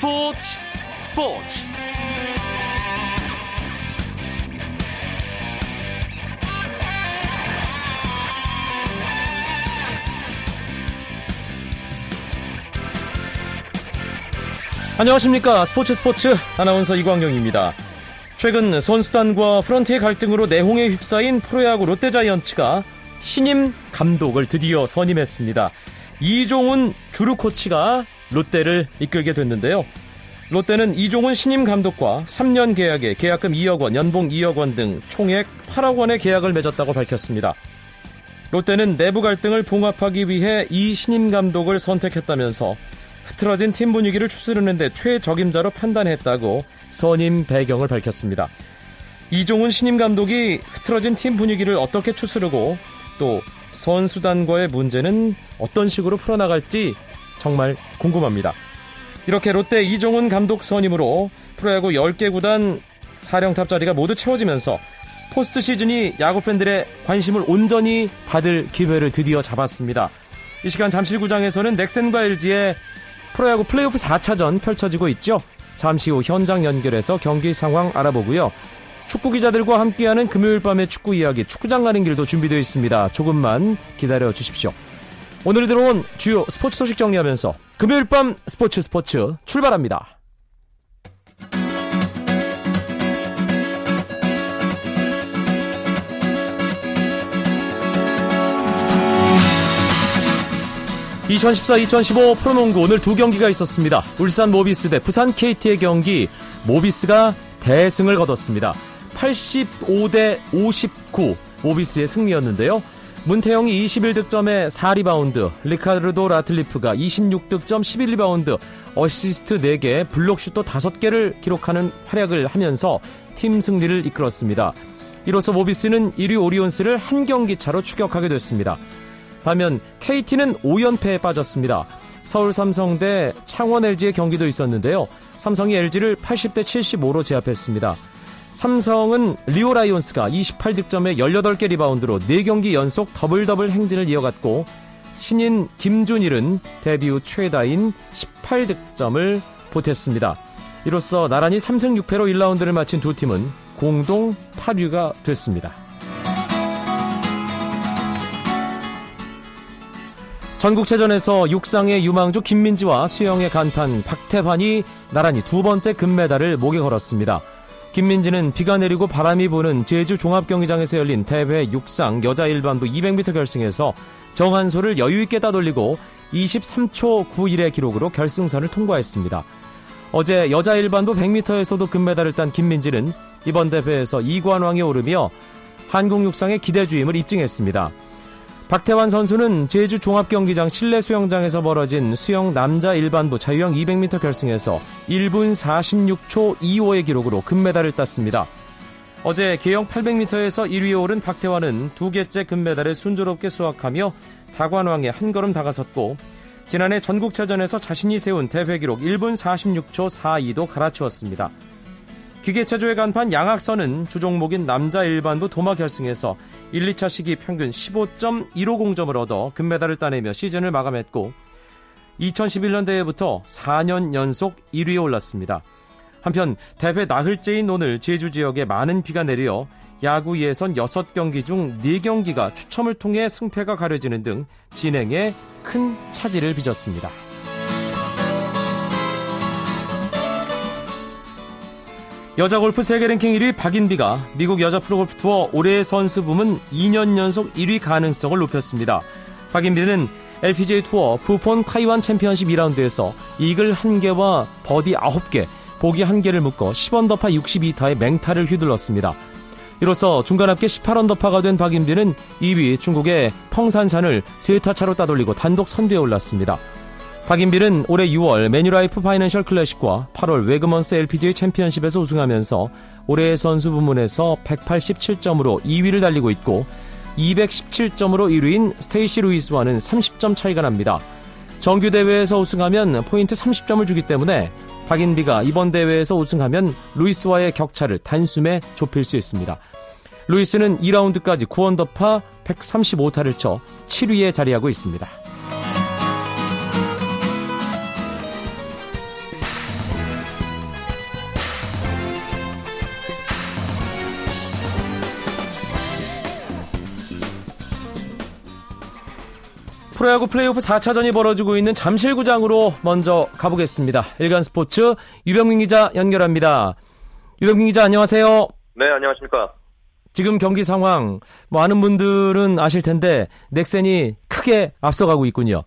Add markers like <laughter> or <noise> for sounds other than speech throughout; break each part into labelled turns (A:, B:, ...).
A: 스포츠 스포츠 안녕하십니까 스포츠 스포츠 아나운서 이광경입니다. 최근 선수단과 프런트의 갈등으로 내홍에 휩싸인 프로야구 롯데자이언츠가 신임 감독을 드디어 선임했습니다. 이종훈 주루 코치가 롯데를 이끌게 됐는데요. 롯데는 이종훈 신임 감독과 3년 계약에 계약금 2억 원, 연봉 2억 원 등 총액 8억 원의 계약을 맺었다고 밝혔습니다. 롯데는 내부 갈등을 봉합하기 위해 이 신임 감독을 선택했다면서 흐트러진 팀 분위기를 추스르는데 최적임자로 판단했다고 선임 배경을 밝혔습니다. 이종훈 신임 감독이 흐트러진 팀 분위기를 어떻게 추스르고 또 선수단과의 문제는 어떤 식으로 풀어나갈지 정말 궁금합니다. 이렇게 롯데 이종훈 감독 선임으로 프로야구 10개 구단 사령탑 자리가 모두 채워지면서 포스트 시즌이 야구 팬들의 관심을 온전히 받을 기회를 드디어 잡았습니다. 이 시간 잠실구장에서는 넥센과 LG의 프로야구 플레이오프 4차전 펼쳐지고 있죠. 잠시 후 현장 연결해서 경기 상황 알아보고요. 축구 기자들과 함께하는 금요일 밤의 축구 이야기 축구장 가는 길도 준비되어 있습니다. 조금만 기다려 주십시오. 오늘 들어온 주요 스포츠 소식 정리하면서 금요일 밤 스포츠 스포츠 출발합니다. (2014-2015) 프로농구 오늘 두 경기가 있었습니다. 울산 모비스 대 부산 KT의 경기 모비스가 대승을 거뒀습니다. 85대 59 모비스의 승리였는데요 문태영이 21득점에 4리바운드, 리카르도 라틀리프가 26득점 11리바운드, 어시스트 4개, 블록슛도 5개를 기록하는 활약을 하면서 팀 승리를 이끌었습니다. 이로써 모비스는 1위 오리온스를 한 경기 차로 추격하게 됐습니다. 반면 KT는 5연패에 빠졌습니다. 서울 삼성 대 창원 LG의 경기도 있었는데요. 삼성이 LG를 80대 75로 제압했습니다. 삼성은 리오 라이온스가 28득점에 18개 리바운드로 4경기 연속 더블 더블 행진을 이어갔고 신인 김준일은 데뷔 후 최다인 18득점을 보탰습니다. 이로써 나란히 3승 6패로 1라운드를 마친 두 팀은 공동 8위가 됐습니다. 전국체전에서 육상의 유망주 김민지와 수영의 간판 박태환이 나란히 두 번째 금메달을 목에 걸었습니다. 김민지는 비가 내리고 바람이 부는 제주 종합경기장에서 열린 대회 육상 여자 일반부 200m 결승에서 정한소를 여유있게 따돌리고 23초 91의 기록으로 결승선을 통과했습니다. 어제 여자 일반부 100m에서도 금메달을 딴 김민지는 이번 대회에서 이관왕에 오르며 한국 육상의 기대주임을 입증했습니다. 박태환 선수는 제주 종합경기장 실내 수영장에서 벌어진 수영 남자 일반부 자유형 200m 결승에서 1분 46초 25의 기록으로 금메달을 땄습니다. 어제 개영 800m에서 1위에 오른 박태환은 두 개째 금메달을 순조롭게 수확하며 다관왕에 한 걸음 다가섰고 지난해 전국체전에서 자신이 세운 대회 기록 1분 46초 42도 갈아치웠습니다. 기계체조의 간판 양학선은 주종목인 남자 일반부 도마 결승에서 1, 2차 시기 평균 15.150점을 얻어 금메달을 따내며 시즌을 마감했고 2011년 대회부터 4년 연속 1위에 올랐습니다. 한편 대회 나흘째인 오늘 제주 지역에 많은 비가 내려 야구 예선 6경기 중 4경기가 추첨을 통해 승패가 가려지는 등 진행에 큰 차질을 빚었습니다. 여자 골프 세계 랭킹 1위 박인비가 미국 여자 프로골프 투어 올해의 선수 부문 2년 연속 1위 가능성을 높였습니다. 박인비는 LPGA 투어 푸본 타이완 챔피언십 2라운드에서 이글 1개와 버디 9개, 보기 1개를 묶어 10언더파 62타의 맹타를 휘둘렀습니다. 이로써 중간 합계 18언더파가 된 박인비는 2위 중국의 펑산산을 3타 차로 따돌리고 단독 선두에 올랐습니다. 박인비는 올해 6월 매뉴라이프 파이낸셜 클래식과 8월 웨그먼스 LPGA 챔피언십에서 우승하면서 올해의 선수 부문에서 187점으로 2위를 달리고 있고 217점으로 1위인 스테이시 루이스와는 30점 차이가 납니다. 정규 대회에서 우승하면 포인트 30점을 주기 때문에 박인비가 이번 대회에서 우승하면 루이스와의 격차를 단숨에 좁힐 수 있습니다. 루이스는 2라운드까지 9언더파 135타를 쳐 7위에 자리하고 있습니다. 프로야구 플레이오프 4차전이 벌어지고 있는 잠실구장으로 먼저 가보겠습니다. 일간 스포츠 유병민 기자 연결합니다. 유병민 기자 안녕하세요.
B: 네, 안녕하십니까.
A: 지금 경기 상황 많은 분들은 아실 텐데 넥센이 크게 앞서가고 있군요.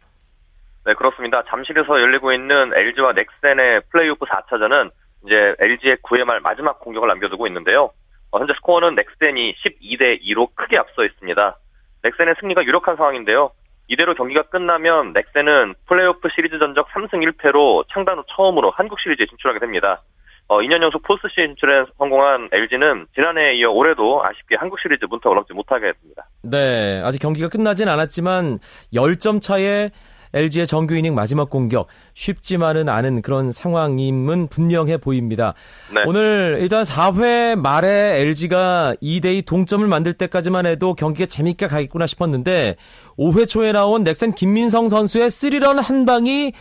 B: 네, 그렇습니다. 잠실에서 열리고 있는 LG와 넥센의 플레이오프 4차전은 이제 LG의 9회 말 마지막 공격을 남겨두고 있는데요. 어, 현재 스코어는 넥센이 12대 2로 크게 앞서 있습니다. 넥센의 승리가 유력한 상황인데요. 이대로 경기가 끝나면 넥센은 플레이오프 시리즈 전적 3승 1패로 창단 후 처음으로 한국 시리즈에 진출하게 됩니다. 어, 2년 연속 포스트 진출에 성공한 LG는 지난해에 이어 올해도 아쉽게 한국 시리즈 문턱을 넘지 못하게 됐습니다.
A: 네, 아직 경기가 끝나진 않았지만 10점 차에 LG의 정규 이닝 마지막 공격 쉽지만은 않은 그런 상황임은 분명해 보입니다. 네. 오늘 일단 4회 말에 LG가 2대2 동점을 만들 때까지만 해도 경기가 재밌게 가겠구나 싶었는데 5회 초에 나온 넥센 김민성 선수의 스리런 한 방이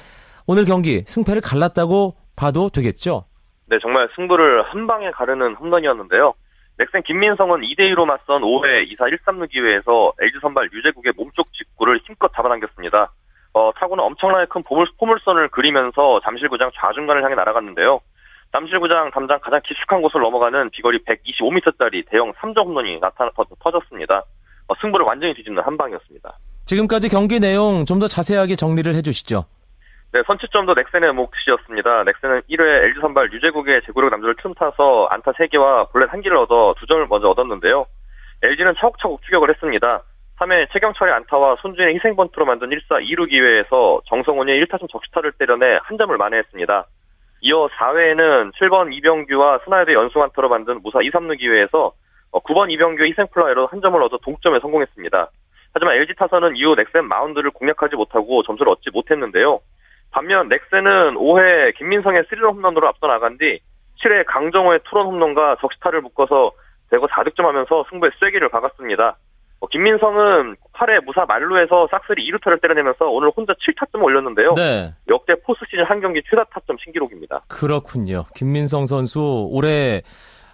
A: 오늘 경기 승패를 갈랐다고 봐도 되겠죠?
B: 네, 정말 승부를 한 방에 가르는 홈런이었는데요. 넥센 김민성은 2대2로 맞선 5회 2사 1-3루 기회에서 LG 선발 유재국의 몸쪽 직구를 힘껏 잡아당겼습니다. 어, 타구는 엄청나게 큰 포물, 포물선을 그리면서 잠실구장 좌중간을 향해 날아갔는데요. 잠실구장 담장 가장 깊숙한 곳을 넘어가는 비거리 125m짜리 대형 3점 홈런이 나타나 터졌습니다. 어, 승부를 완전히 뒤집는 한 방이었습니다.
A: 지금까지 경기 내용 좀 더 자세하게 정리를 해주시죠.
B: 네, 선취점도 넥센의 몫이었습니다. 넥센은 1회 LG 선발 류제국의 제구력 난조를 틈타서 안타 3개와 볼넷 1개를 얻어 2점을 먼저 얻었는데요. LG는 차곡차곡 추격을 했습니다. 3회 최경철의 안타와 손주인의 희생번트로 만든 1사 2루 기회에서 정성훈이 1타점 적시타를 때려내 한 점을 만회했습니다. 이어 4회에는 7번 이병규와 스나이더 연속 안타로 만든 무사 2, 3루 기회에서 9번 이병규의 희생플라이로 한 점을 얻어 동점에 성공했습니다. 하지만 LG 타선은 이후 넥센 마운드를 공략하지 못하고 점수를 얻지 못했는데요. 반면 넥센은 5회 김민성의 3런 홈런으로 앞서 나간 뒤 7회 강정호의 투런 홈런과 적시타를 묶어서 대거 4득점하면서 승부에 쐐기를 박았습니다. 어, 김민성은 8회 무사 만루에서 싹쓸이 2루타를 때려내면서 오늘 혼자 7타점 올렸는데요. 네. 역대 포스 시즌 한 경기 최다 타점 신기록입니다.
A: 그렇군요. 김민성 선수 올해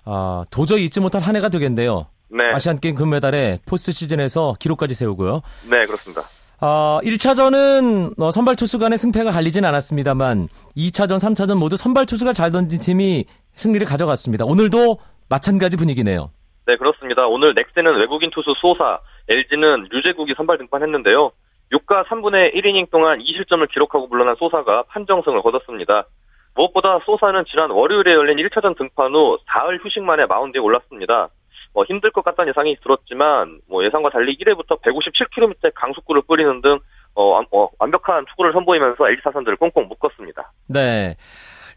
A: 아, 도저히 잊지 못할 한 해가 되겠네요. 네. 아시안 게임 금메달에 포스트 시즌에서 기록까지 세우고요.
B: 네, 그렇습니다.
A: 아, 1차전은 어, 선발 투수 간의 승패가 갈리진 않았습니다만 2차전, 3차전 모두 선발 투수가 잘 던진 팀이 승리를 가져갔습니다. 오늘도 마찬가지 분위기네요.
B: 네, 그렇습니다. 오늘 넥센은 외국인 투수 소사, LG는 류제국이 선발 등판했는데요. 6과 3분의 1이닝 동안 2실점을 기록하고 물러난 소사가 판정승을 거뒀습니다. 무엇보다 소사는 지난 월요일에 열린 1차전 등판 후 4흘 휴식 만에 마운드에 올랐습니다. 뭐 힘들 것 같다는 예상이 들었지만 뭐 예상과 달리 1회부터 157km의 강속구를 뿌리는 등 어, 어, 완벽한 투구를 선보이면서 LG 타선들을 꽁꽁 묶었습니다.
A: 네.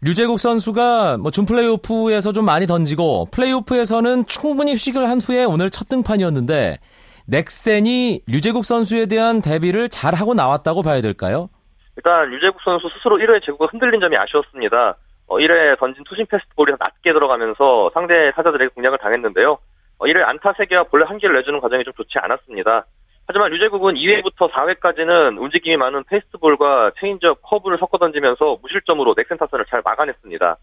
A: 류재국 선수가 뭐 준 플레이오프에서 좀 많이 던지고 플레이오프에서는 충분히 휴식을 한 후에 오늘 첫 등판이었는데 넥센이 류재국 선수에 대한 대비를 잘 하고 나왔다고 봐야 될까요?
B: 일단 류제국 선수 스스로 1회 제구가 흔들린 점이 아쉬웠습니다. 어, 1회 던진 투심 패스트볼이 낮게 들어가면서 상대 타자들에게 공략을 당했는데요. 어, 1회 안타 3개와 볼넷 1개를 내주는 과정이 좀 좋지 않았습니다. 하지만 류제국은 2회부터 4회까지는 움직임이 많은 패스트볼과 체인지업 커브를 섞어 던지면서 무실점으로 넥센 타선을 잘 막아냈습니다.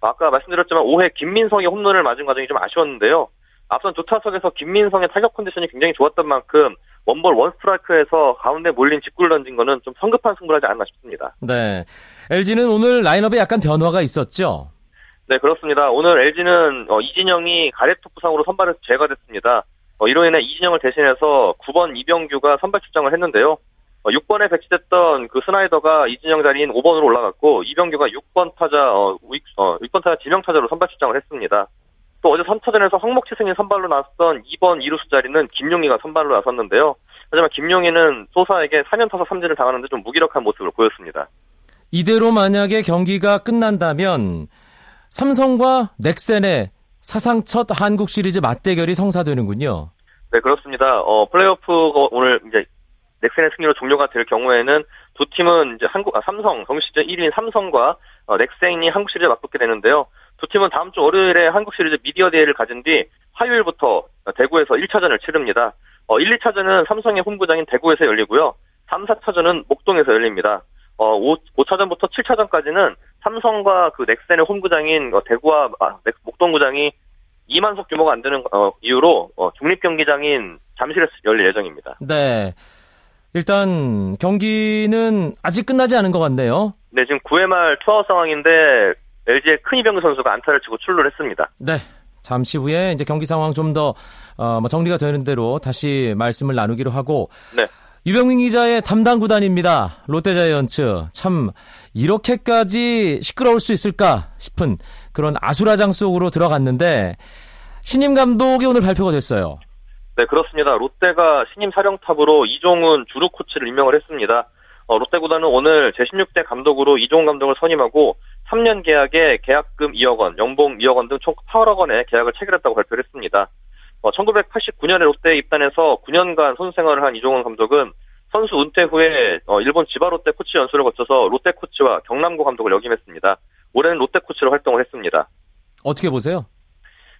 B: 아까 말씀드렸지만 5회 김민성이 홈런을 맞은 과정이 좀 아쉬웠는데요. 앞선 두 타석에서 김민성의 타격 컨디션이 굉장히 좋았던 만큼 원볼 원스트라이크에서 가운데 몰린 직구를 던진 거는 좀 성급한 승부를 하지 않나 싶습니다.
A: 네. LG는 오늘 라인업에 약간 변화가 있었죠?
B: 네, 그렇습니다. 오늘 LG는 어, 이진영이 가래토 부상으로 선발에서 제거됐습니다. 어, 이로 인해 이진영을 대신해서 9번 이병규가 선발 출장을 했는데요. 어, 6번에 배치됐던 그 스나이더가 이진영 자리인 5번으로 올라갔고 이병규가 6번 타자 어, 6, 어, 6번 타자 지명 타자로 선발 출장을 했습니다. 또 어제 3차전에서 황목치승이 선발로 나섰던 2번 이루수 자리는 김용희가 선발로 나섰는데요. 하지만 김용희는 소사에게 4년 타석 3진을 당하는데 좀 무기력한 모습을 보였습니다.
A: 이대로 만약에 경기가 끝난다면 삼성과 넥센의 사상 첫 한국 시리즈 맞대결이 성사되는군요.
B: 네, 그렇습니다. 어, 플레이오프가 오늘 이제 넥센의 승리로 종료가 될 경우에는 두 팀은 이제 한국, 아, 삼성, 정식 시즌 1위인 삼성과 어, 넥센이 한국 시리즈에 맞붙게 되는데요. 두 팀은 다음 주 월요일에 한국 시리즈 미디어 데이를 가진 뒤 화요일부터 대구에서 1차전을 치릅니다. 어, 1, 2차전은 삼성의 홈구장인 대구에서 열리고요. 3, 4차전은 목동에서 열립니다. 어, 5, 5차전부터 7차전까지는 삼성과 그 넥센의 홈구장인 어, 대구와 아, 목동구장이 2만석 규모가 안 되는 어, 이유로 어, 중립경기장인 잠실에서 열릴 예정입니다.
A: 네. 일단 경기는 아직 끝나지 않은 것 같네요.
B: 네, 지금 9회 말 투아웃 상황인데 LG의 큰 이병규 선수가 안타를 치고 출루를 했습니다.
A: 네. 잠시 후에 이제 경기 상황 좀더 어, 뭐 정리가 되는 대로 다시 말씀을 나누기로 하고
B: 네.
A: 유병민 기자의 담당 구단입니다. 롯데자이언츠. 참 이렇게까지 시끄러울 수 있을까 싶은 그런 아수라장 속으로 들어갔는데 신임 감독이 오늘 발표가 됐어요.
B: 네, 그렇습니다. 롯데가 신임 사령탑으로 이종훈 주루 코치를 임명을 했습니다. 어, 롯데 구단은 오늘 제16대 감독으로 이종훈 감독을 선임하고 3년 계약에 계약금 2억 원, 연봉 2억 원 등 총 8억 원의 계약을 체결했다고 발표를 했습니다. 어, 1989년에 롯데에 입단해서 9년간 선수 생활을 한 이종훈 감독은 선수 은퇴 후에 어, 일본 지바 롯데 코치 연수를 거쳐서 롯데 코치와 경남고 감독을 역임했습니다. 올해는 롯데 코치로 활동을 했습니다.
A: 어떻게 보세요?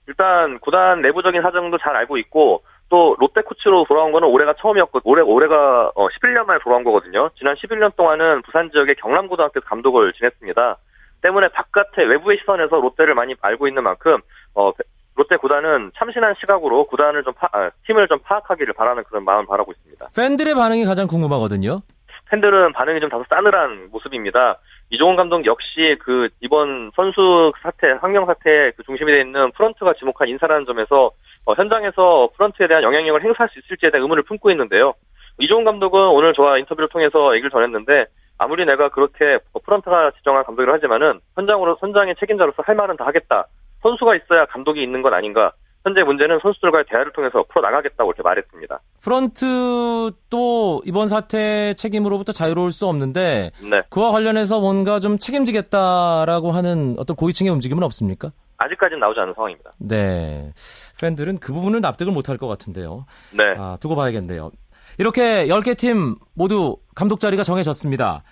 B: 일단 구단 내부적인 사정도 잘 알고 있고 또 롯데 코치로 돌아온 거는 올해가 처음이었고 올해 올해가 어, 11년 만에 돌아온 거거든요. 지난 11년 동안은 부산 지역의 경남고등학교 감독을 지냈습니다. 때문에 바깥의 외부의 시선에서 롯데를 많이 알고 있는 만큼 어, 롯데 구단은 참신한 시각으로 구단을 좀 파, 아, 팀을 좀 파악하기를 바라는 그런 마음을 바라고 있습니다.
A: 팬들의 반응이 가장 궁금하거든요.
B: 팬들은 반응이 좀 다소 싸늘한 모습입니다. 이종훈 감독 역시 그 이번 선수 사태, 환경 사태의 그 중심이 되어 있는 프런트가 지목한 인사라는 점에서 어, 현장에서 프런트에 대한 영향력을 행사할 수 있을지에 대한 의문을 품고 있는데요. 이종훈 감독은 오늘 저와 인터뷰를 통해서 얘기를 전했는데 아무리 내가 그렇게 프런트가 지정한 감독이라 하지만은 현장으로 현장의 책임자로서 할 말은 다 하겠다. 선수가 있어야 감독이 있는 건 아닌가. 현재 문제는 선수들과의 대화를 통해서 풀어 나가겠다고 이렇게 말했습니다.
A: 프런트도 이번 사태 책임으로부터 자유로울 수 없는데 네. 그와 관련해서 뭔가 좀 책임지겠다라고 하는 어떤 고위층의 움직임은 없습니까?
B: 아직까지는 나오지 않은 상황입니다.
A: 네. 팬들은 그 부분을 납득을 못할 것 같은데요.
B: 네.
A: 아, 두고 봐야겠네요. 이렇게 10개 팀 모두 감독 자리가 정해졌습니다.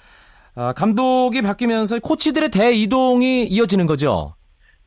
A: 아, 감독이 바뀌면서 코치들의 대이동이 이어지는 거죠?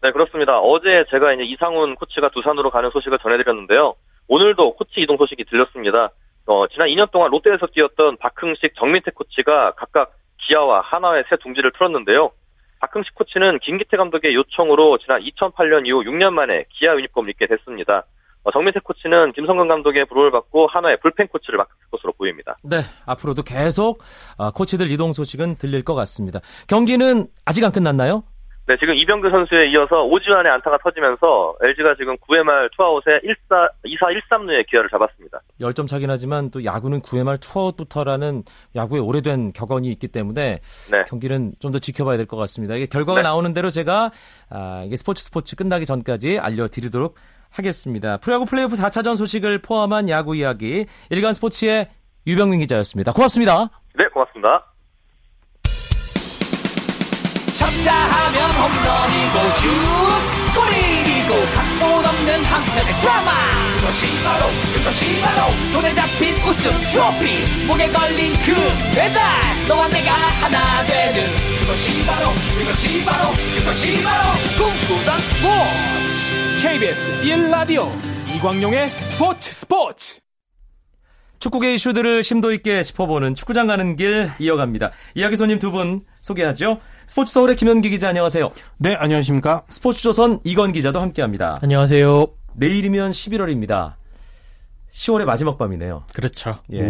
B: 네, 그렇습니다. 어제 제가 이제 이상훈 코치가 두산으로 가는 소식을 전해드렸는데요. 오늘도 코치 이동 소식이 들렸습니다. 어, 지난 2년 동안 롯데에서 뛰었던 박흥식, 정민태 코치가 각각 기아와 한화에 새 둥지를 틀었는데요. 박흥식 코치는 김기태 감독의 요청으로 지난 2008년 이후 6년 만에 기아 유니폼을 입게 됐습니다. 어, 정민태 코치는 김성근 감독의 부름을 받고 한화의 불펜 코치를 맡을 것으로 보입니다.
A: 네, 앞으로도 계속 어, 코치들 이동 소식은 들릴 것 같습니다. 경기는 아직 안 끝났나요?
B: 네, 지금 이병규 선수에 이어서 오지환의 안타가 터지면서 LG가 지금 9회 말 투아웃에 1사, 2사 1삼루의 기회를 잡았습니다.
A: 10점 차긴 하지만 또 야구는 9회 말 투아웃부터라는 야구의 오래된 격언이 있기 때문에 네. 경기는 좀 더 지켜봐야 될 것 같습니다. 이게 결과가 네. 나오는 대로 제가 아, 이게 스포츠 스포츠 끝나기 전까지 알려드리도록 하겠습니다. 프로야구 플레이오프 4차전 소식을 포함한 야구 이야기 일간 스포츠의 유병민 기자였습니다. 고맙습니다.
B: 네, 고맙습니다. 쳤다 하면 홈런이고 슛 골이고 각본 없는 한편의 드라마. 그것이 바로 그것이 바로 손에 잡힌 우승 트로피. 목에 걸린 그 배달 너와 내가 하나 되는. 그것이 바로 그것이 바로 그것이 바로 꿈꾸던 스포츠. KBS 1라디오 이광용의 스포츠 스포츠.
A: 축구계 이슈들을 심도 있게 짚어보는 축구장 가는 길 이어갑니다. 이야기 손님 두 분 소개하죠. 스포츠 서울의 김현기 기자 안녕하세요.
C: 네, 안녕하십니까.
A: 스포츠 조선 이건 기자도 함께합니다.
D: 안녕하세요.
A: 내일이면 11월입니다. 10월의 마지막 밤이네요.
D: 그렇죠.
A: 예. <laughs>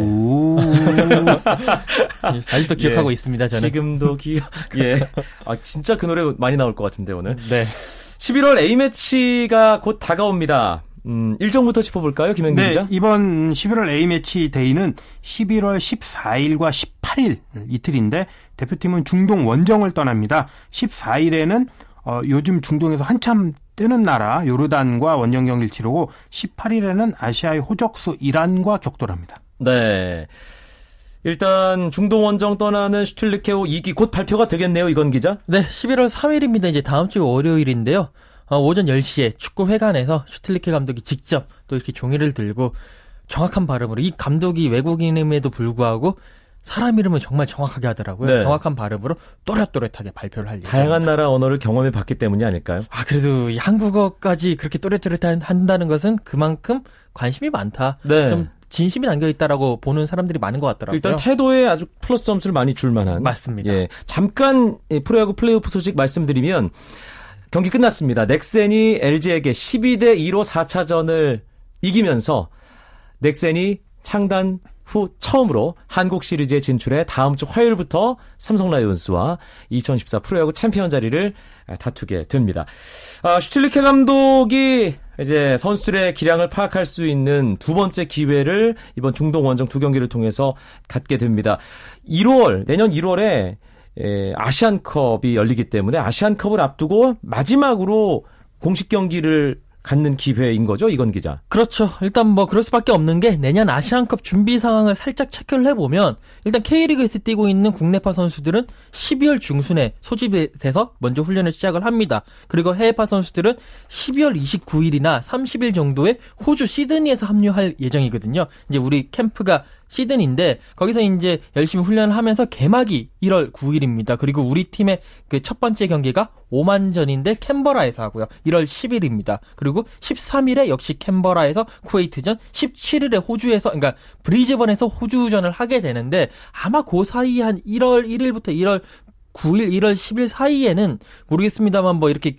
D: 아직도 기억하고 예. 있습니다, 저는.
A: 지금도 기억. <laughs> 예. 아, 진짜 그 노래 많이 나올 것 같은데, 오늘.
D: 네.
A: 11월 A매치가 곧 다가옵니다. 음, 일정부터 짚어볼까요, 김현기
C: 네,
A: 기자?
C: 이번 11월 A매치 데이는 11월 14일과 18일 이틀인데 대표팀은 중동 원정을 떠납니다. 14일에는 어, 요즘 중동에서 한참 뜨는 나라 요르단과 원정 경기를 치르고 18일에는 아시아의 호적수 이란과 격돌합니다.
A: 네. 일단 중동 원정 떠나는 슈틸리케오 2기 곧 발표가 되겠네요, 이건 기자?
D: 네, 11월 3일입니다. 이제 다음 주 월요일인데요. 어, 오전 10시에 축구회관에서 슈틸리케 감독이 직접 또 이렇게 종이를 들고 정확한 발음으로 이 감독이 외국인임에도 불구하고 사람 이름을 정말 정확하게 하더라고요. 네. 정확한 발음으로 또렷또렷하게 발표를 할 예정.
A: 다양한 나라 언어를 경험해 봤기 때문이 아닐까요?
D: 아 그래도 이 한국어까지 그렇게 또렷또렷한다는 것은 그만큼 관심이 많다. 네. 좀 진심이 담겨 있다라고 보는 사람들이 많은 것 같더라고요.
A: 일단 태도에 아주 플러스 점수를 많이 줄 만한.
D: 맞습니다.
A: 예. 잠깐 프로야구 플레이오프 소식 말씀드리면 경기 끝났습니다. 넥센이 LG에게 12대 2로 4차전을 이기면서 넥센이 창단 후 처음으로 한국 시리즈에 진출해 다음 주 화요일부터 삼성 라이온즈와 2014 프로야구 챔피언 자리를 다투게 됩니다. 아, 슈틸리케 감독이 이제 선수들의 기량을 파악할 수 있는 두 번째 기회를 이번 중동 원정 두 경기를 통해서 갖게 됩니다. 1월 내년 1월에 에, 아시안컵이 열리기 때문에 아시안컵을 앞두고 마지막으로 공식 경기를 갖는 기회인 거죠, 이건 기자.
D: 그렇죠. 일단 뭐 그럴 수밖에 없는 게 내년 아시안컵 준비 상황을 살짝 체크를 해보면 일단 K리그에서 뛰고 있는 국내파 선수들은 12월 중순에 소집돼서 먼저 훈련을 시작을 합니다. 그리고 해외파 선수들은 12월 29일이나 30일 정도에 호주 시드니에서 합류할 예정이거든요. 이제 우리 캠프가 시즌인데 거기서 이제 열심히 훈련을 하면서 개막이 1월 9일입니다. 그리고 우리 팀의 그 첫 번째 경기가 오만전인데 캔버라에서 하고요. 1월 10일입니다. 그리고 13일에 역시 캔버라에서 쿠웨이트전, 17일에 호주에서 그러니까 브리즈번에서 호주전을 하게 되는데 아마 그 사이 한 1월 1일부터 1월 9일, 1월 10일 사이에는 모르겠습니다만 뭐 이렇게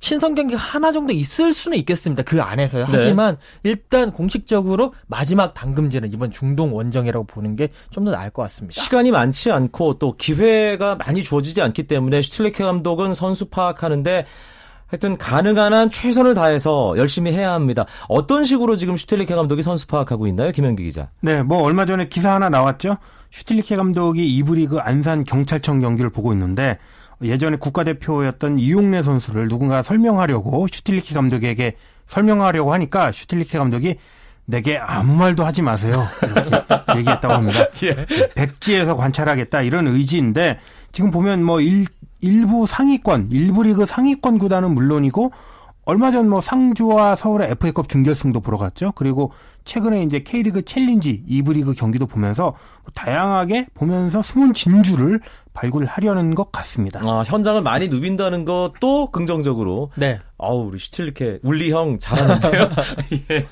D: 친선 경기가 하나 정도 있을 수는 있겠습니다. 그 안에서요.
A: 네.
D: 하지만 일단 공식적으로 마지막 당금제는 이번 중동 원정이라고 보는 게 좀 더 나을 것 같습니다.
A: 시간이 많지 않고 또 기회가 많이 주어지지 않기 때문에 슈틸리케 감독은 선수 파악하는데 하여튼 가능한 한 최선을 다해서 열심히 해야 합니다. 어떤 식으로 지금 슈틸리케 감독이 선수 파악하고 있나요, 김현기 기자?
C: 네, 뭐 얼마 전에 기사 하나 나왔죠. 슈틸리케 감독이 이브리그 안산 경찰청 경기를 보고 있는데 예전에 국가대표였던 이용래 선수를 누군가 설명하려고 슈틸리케 감독에게 설명하려고 하니까 슈틸리케 감독이 내게 아무 말도 하지 마세요. 이렇게 얘기했다고 합니다. <laughs>
A: 예.
C: 백지에서 관찰하겠다 이런 의지인데 지금 보면 뭐 일, 일부 상위권, 일부 리그 상위권 구단은 물론이고 얼마 전 뭐 상주와 서울의 FA컵 준결승도 보러 갔죠. 그리고 최근에 이제 K리그 챌린지 2부 리그 경기도 보면서 뭐 다양하게 보면서 숨은 진주를 발굴하려는 것 같습니다.
A: 아, 현장을 많이 누빈다는 것도 긍정적으로.
D: 네.
A: 아우, 우리 슈틸리케, 울리 형 잘하는데요? <laughs> <laughs> 예.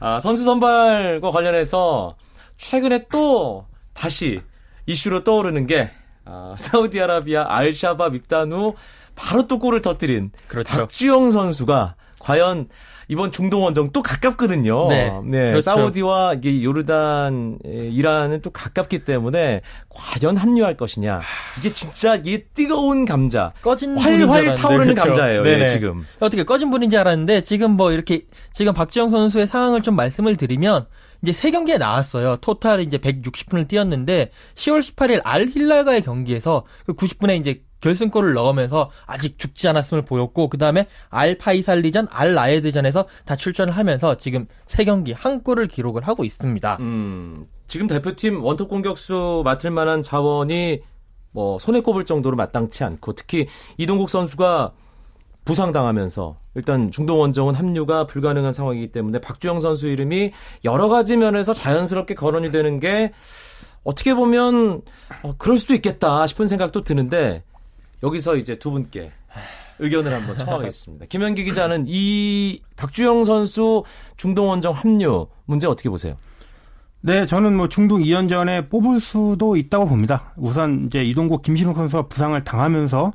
A: 아, 선수 선발과 관련해서 최근에 또 다시 이슈로 떠오르는 게, 아, 사우디아라비아 알샤바 믹단 후 바로 또 골을 터뜨린
D: 그렇죠.
A: 박주영 선수가 과연 이번 중동 원정 또 가깝거든요.
D: 네, 그렇죠.
A: 사우디와 이게 요르단, 에, 이란은 또 가깝기 때문에 과연 합류할 것이냐. 이게 진짜 이게 뜨거운 감자.
D: 꺼진
A: 활활 타오르는
D: 그렇죠.
A: 감자예요. 예, 지금.
D: 어떻게 꺼진 분인지 알았는데 지금 뭐 이렇게 지금 박지영 선수의 상황을 좀 말씀을 드리면 이제 세 경기에 나왔어요. 토탈 이제 160분을 뛰었는데 10월 18일 알 힐랄과의 경기에서 그 90분에 이제 결승골을 넣으면서 아직 죽지 않았음을 보였고 그 다음에 알 파이살리전, 알 라에드전에서 다 출전을 하면서 지금 세 경기 한 골을 기록을 하고 있습니다.
A: 음, 지금 대표팀 원톱 공격수 맡을 만한 자원이 뭐 손에 꼽을 정도로 마땅치 않고 특히 이동국 선수가 부상당하면서 일단 중동 원정은 합류가 불가능한 상황이기 때문에 박주영 선수 이름이 여러 가지 면에서 자연스럽게 거론이 되는 게 어떻게 보면 어, 그럴 수도 있겠다 싶은 생각도 드는데 여기서 이제 두 분께 의견을 한번 청하겠습니다. 김현기 기자는 이 박주영 선수 중동 원정 합류 문제 어떻게 보세요?
C: 네, 저는 뭐 중동 2연전에 뽑을 수도 있다고 봅니다. 우선 이제 이동국 김신욱 선수가 부상을 당하면서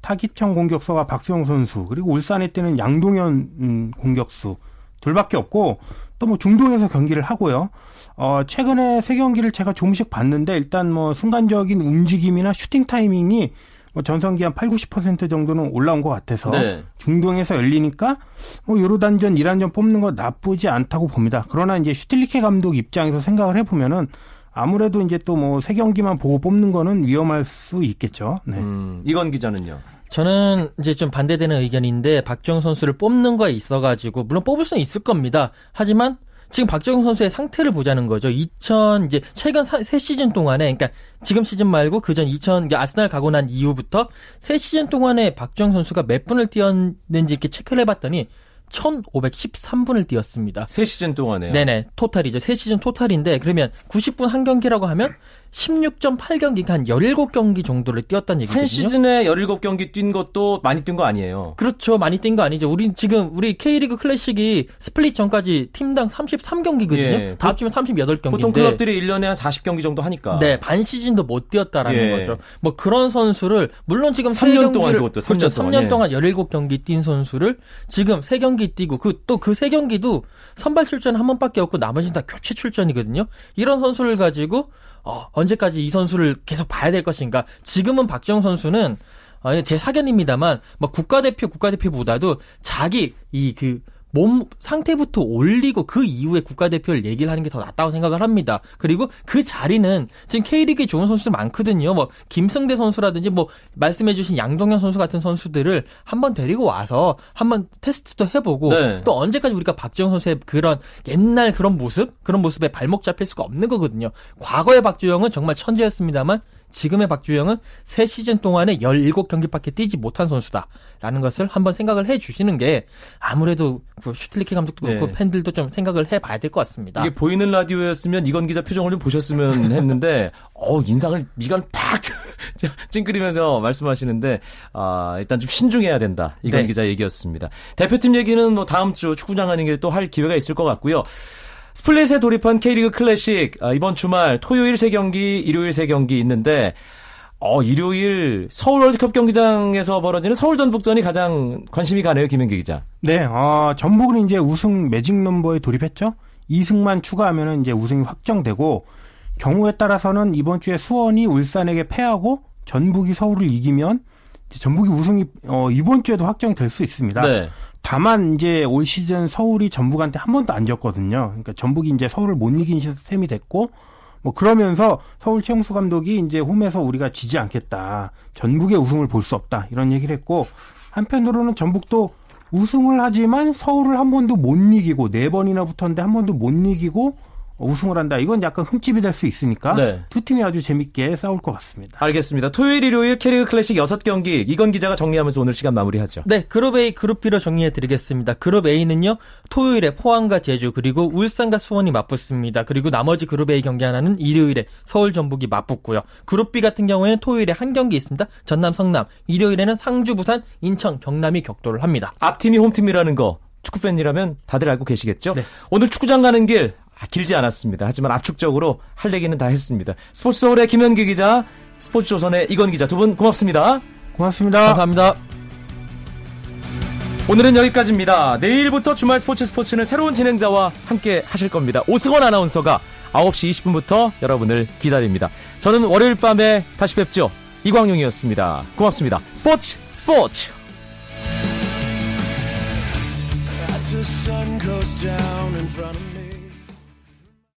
C: 타깃형 공격수가 박수영 선수 그리고 울산에 뛰는 양동현 음, 공격수 둘밖에 없고 또 뭐 중동에서 경기를 하고요. 어 최근에 세 경기를 제가 조금씩 봤는데 일단 뭐 순간적인 움직임이나 슈팅 타이밍이 뭐 전성기 한 8, 90% 정도는 올라온 것 같아서
A: 네.
C: 중동에서 열리니까 뭐 요르단전, 이란전 뽑는 거 나쁘지 않다고 봅니다. 그러나 이제 슈틸리케 감독 입장에서 생각을 해보면은 아무래도 이제 또 뭐 세 경기만 보고 뽑는 거는 위험할 수 있겠죠. 네.
A: 음, 이건 기자는요.
D: 저는 이제 좀 반대되는 의견인데 박주영 선수를 뽑는 거에 있어 가지고 물론 뽑을 수는 있을 겁니다. 하지만 지금 박주영 선수의 상태를 보자는 거죠. 2000 이제 최근 사- 세 시즌 동안에 그러니까 지금 시즌 말고 그전 2000 이게 아스날 가고 난 이후부터 세 시즌 동안에 박주영 선수가 몇 분을 뛰었는지 이렇게 체크를 해봤더니 1513분을 뛰었습니다.
A: 세 시즌 동안에요.
D: 네네 토탈이죠. 세 시즌 토탈인데 그러면 90분 한 경기라고 하면 16.8경기, 한 17경기 정도를 뛰었다는 얘기거든요.
A: 한 시즌에 17경기 뛴 것도 많이 뛴 거 아니에요.
D: 그렇죠. 많이 뛴 거 아니죠. 우리 지금 우리 K리그 클래식이 스플릿 전까지 팀당 33경기거든요.
A: 예.
D: 다 합치면 38경기인데.
A: 보통 클럽들이 1년에 한 40경기 정도 하니까.
D: 네, 반 시즌도 못 뛰었다라는
A: 예.
D: 거죠. 뭐 그런 선수를 물론 지금
A: 삼세년 동안
D: 경기를-
A: 그것도 삼
D: 그렇죠.
A: 년 동안,
D: 3년
A: 예.
D: 동안 17경기 뛴 선수를 지금 3경기 뛰고 그 또 그 3경기도 선발 출전 한 번밖에 없고 나머지는 다 교체 출전이거든요. 이런 선수를 가지고 어, 언제까지 이 선수를 계속 봐야 될 것인가? 지금은 박지영 선수는 어, 제 사견입니다만 뭐 국가대표 국가대표보다도 자기 이그 몸 상태부터 올리고 그 이후에 국가대표를 얘기를 하는 게 더 낫다고 생각을 합니다. 그리고 그 자리는 지금 K리그에 좋은 선수들 많거든요. 뭐 김승대 선수라든지 뭐 말씀해주신 양동현 선수 같은 선수들을 한번 데리고 와서 한번 테스트도 해보고
A: 네.
D: 또 언제까지 우리가 박지영 선수의 그런 옛날 그런 모습 그런 모습에 발목 잡힐 수가 없는 거거든요. 과거의 박주영은 정말 천재였습니다만 지금의 박주영은 새 시즌 동안에 17경기밖에 뛰지 못한 선수다라는 것을 한번 생각을 해 주시는 게 아무래도 그 슈틸리케 감독도 그렇고
A: 네.
D: 팬들도 좀 생각을 해 봐야 될 것 같습니다.
A: 이게 보이는 라디오였으면 이건 기자 표정을 좀 보셨으면 <laughs> 했는데, 어 인상을 미간 팍 <laughs> 찡그리면서 말씀하시는데, 아, 일단 좀 신중해야 된다. 이건
D: 네.
A: 기자 얘기였습니다. 대표팀 얘기는 뭐 다음 주 축구장 가는 길에 또할 기회가 있을 것 같고요. 스플릿에 돌입한 K리그 클래식, 아, 이번 주말 토요일 3경기, 일요일 3경기 있는데, 어, 일요일 서울 월드컵 경기장에서 벌어지는 서울 전북전이 가장 관심이 가네요, 김현기 기자.
C: 네, 어, 전북은 이제 우승 매직 넘버에 돌입했죠. 2승만 추가하면 이제 우승이 확정되고 경우에 따라서는 이번 주에 수원이 울산에게 패하고 전북이 서울을 이기면 전북이 우승이 어, 이번 주에도 확정이 될 수 있습니다.
A: 네.
C: 다만 이제 올 시즌 서울이 전북한테 한 번도 안 졌거든요. 그러니까 전북이 이제 서울을 못 이긴 셈이 됐고 뭐 그러면서 서울 최용수 감독이 이제 홈에서 우리가 지지 않겠다. 전북의 우승을 볼 수 없다. 이런 얘기를 했고 한편으로는 전북도 우승을 하지만 서울을 한 번도 못 이기고 네 번이나 붙었는데 한 번도 못 이기고 우승을 한다. 이건 약간 흠집이 될 수 있으니까
A: 네.
C: 두 팀이 아주 재밌게 싸울 것 같습니다.
A: 알겠습니다. 토요일, 일요일 캐리그 클래식 6경기 이건 기자가 정리하면서 오늘 시간 마무리하죠.
D: 네, 그룹 A, 그룹 B로 정리해 드리겠습니다. 그룹 A는요, 토요일에 포항과 제주, 그리고 울산과 수원이 맞붙습니다. 그리고 나머지 그룹 A 경기 하나는 일요일에 서울 전북이 맞붙고요. 그룹 B 같은 경우에는 토요일에 한 경기 있습니다. 전남, 성남. 일요일에는 상주, 부산, 인천, 경남이 격돌을 합니다.
A: 앞팀이 홈팀이라는 거 축구 팬이라면 다들 알고 계시겠죠?
D: 네.
A: 오늘 축구장 가는 길 아, 길지 않았습니다. 하지만 압축적으로 할 얘기는 다 했습니다. 스포츠 서울의 김현기 기자, 스포츠 조선의 이건 기자 두 분 고맙습니다.
C: 고맙습니다.
D: 감사합니다.
A: 오늘은 여기까지입니다. 내일부터 주말 스포츠 스포츠는 새로운 진행자와 함께 하실 겁니다. 오승원 아나운서가 9시 20분부터 여러분을 기다립니다. 저는 월요일 밤에 다시 뵙죠. 이광용이었습니다. 고맙습니다. 스포츠 스포츠!
E: As the sun goes down in front of.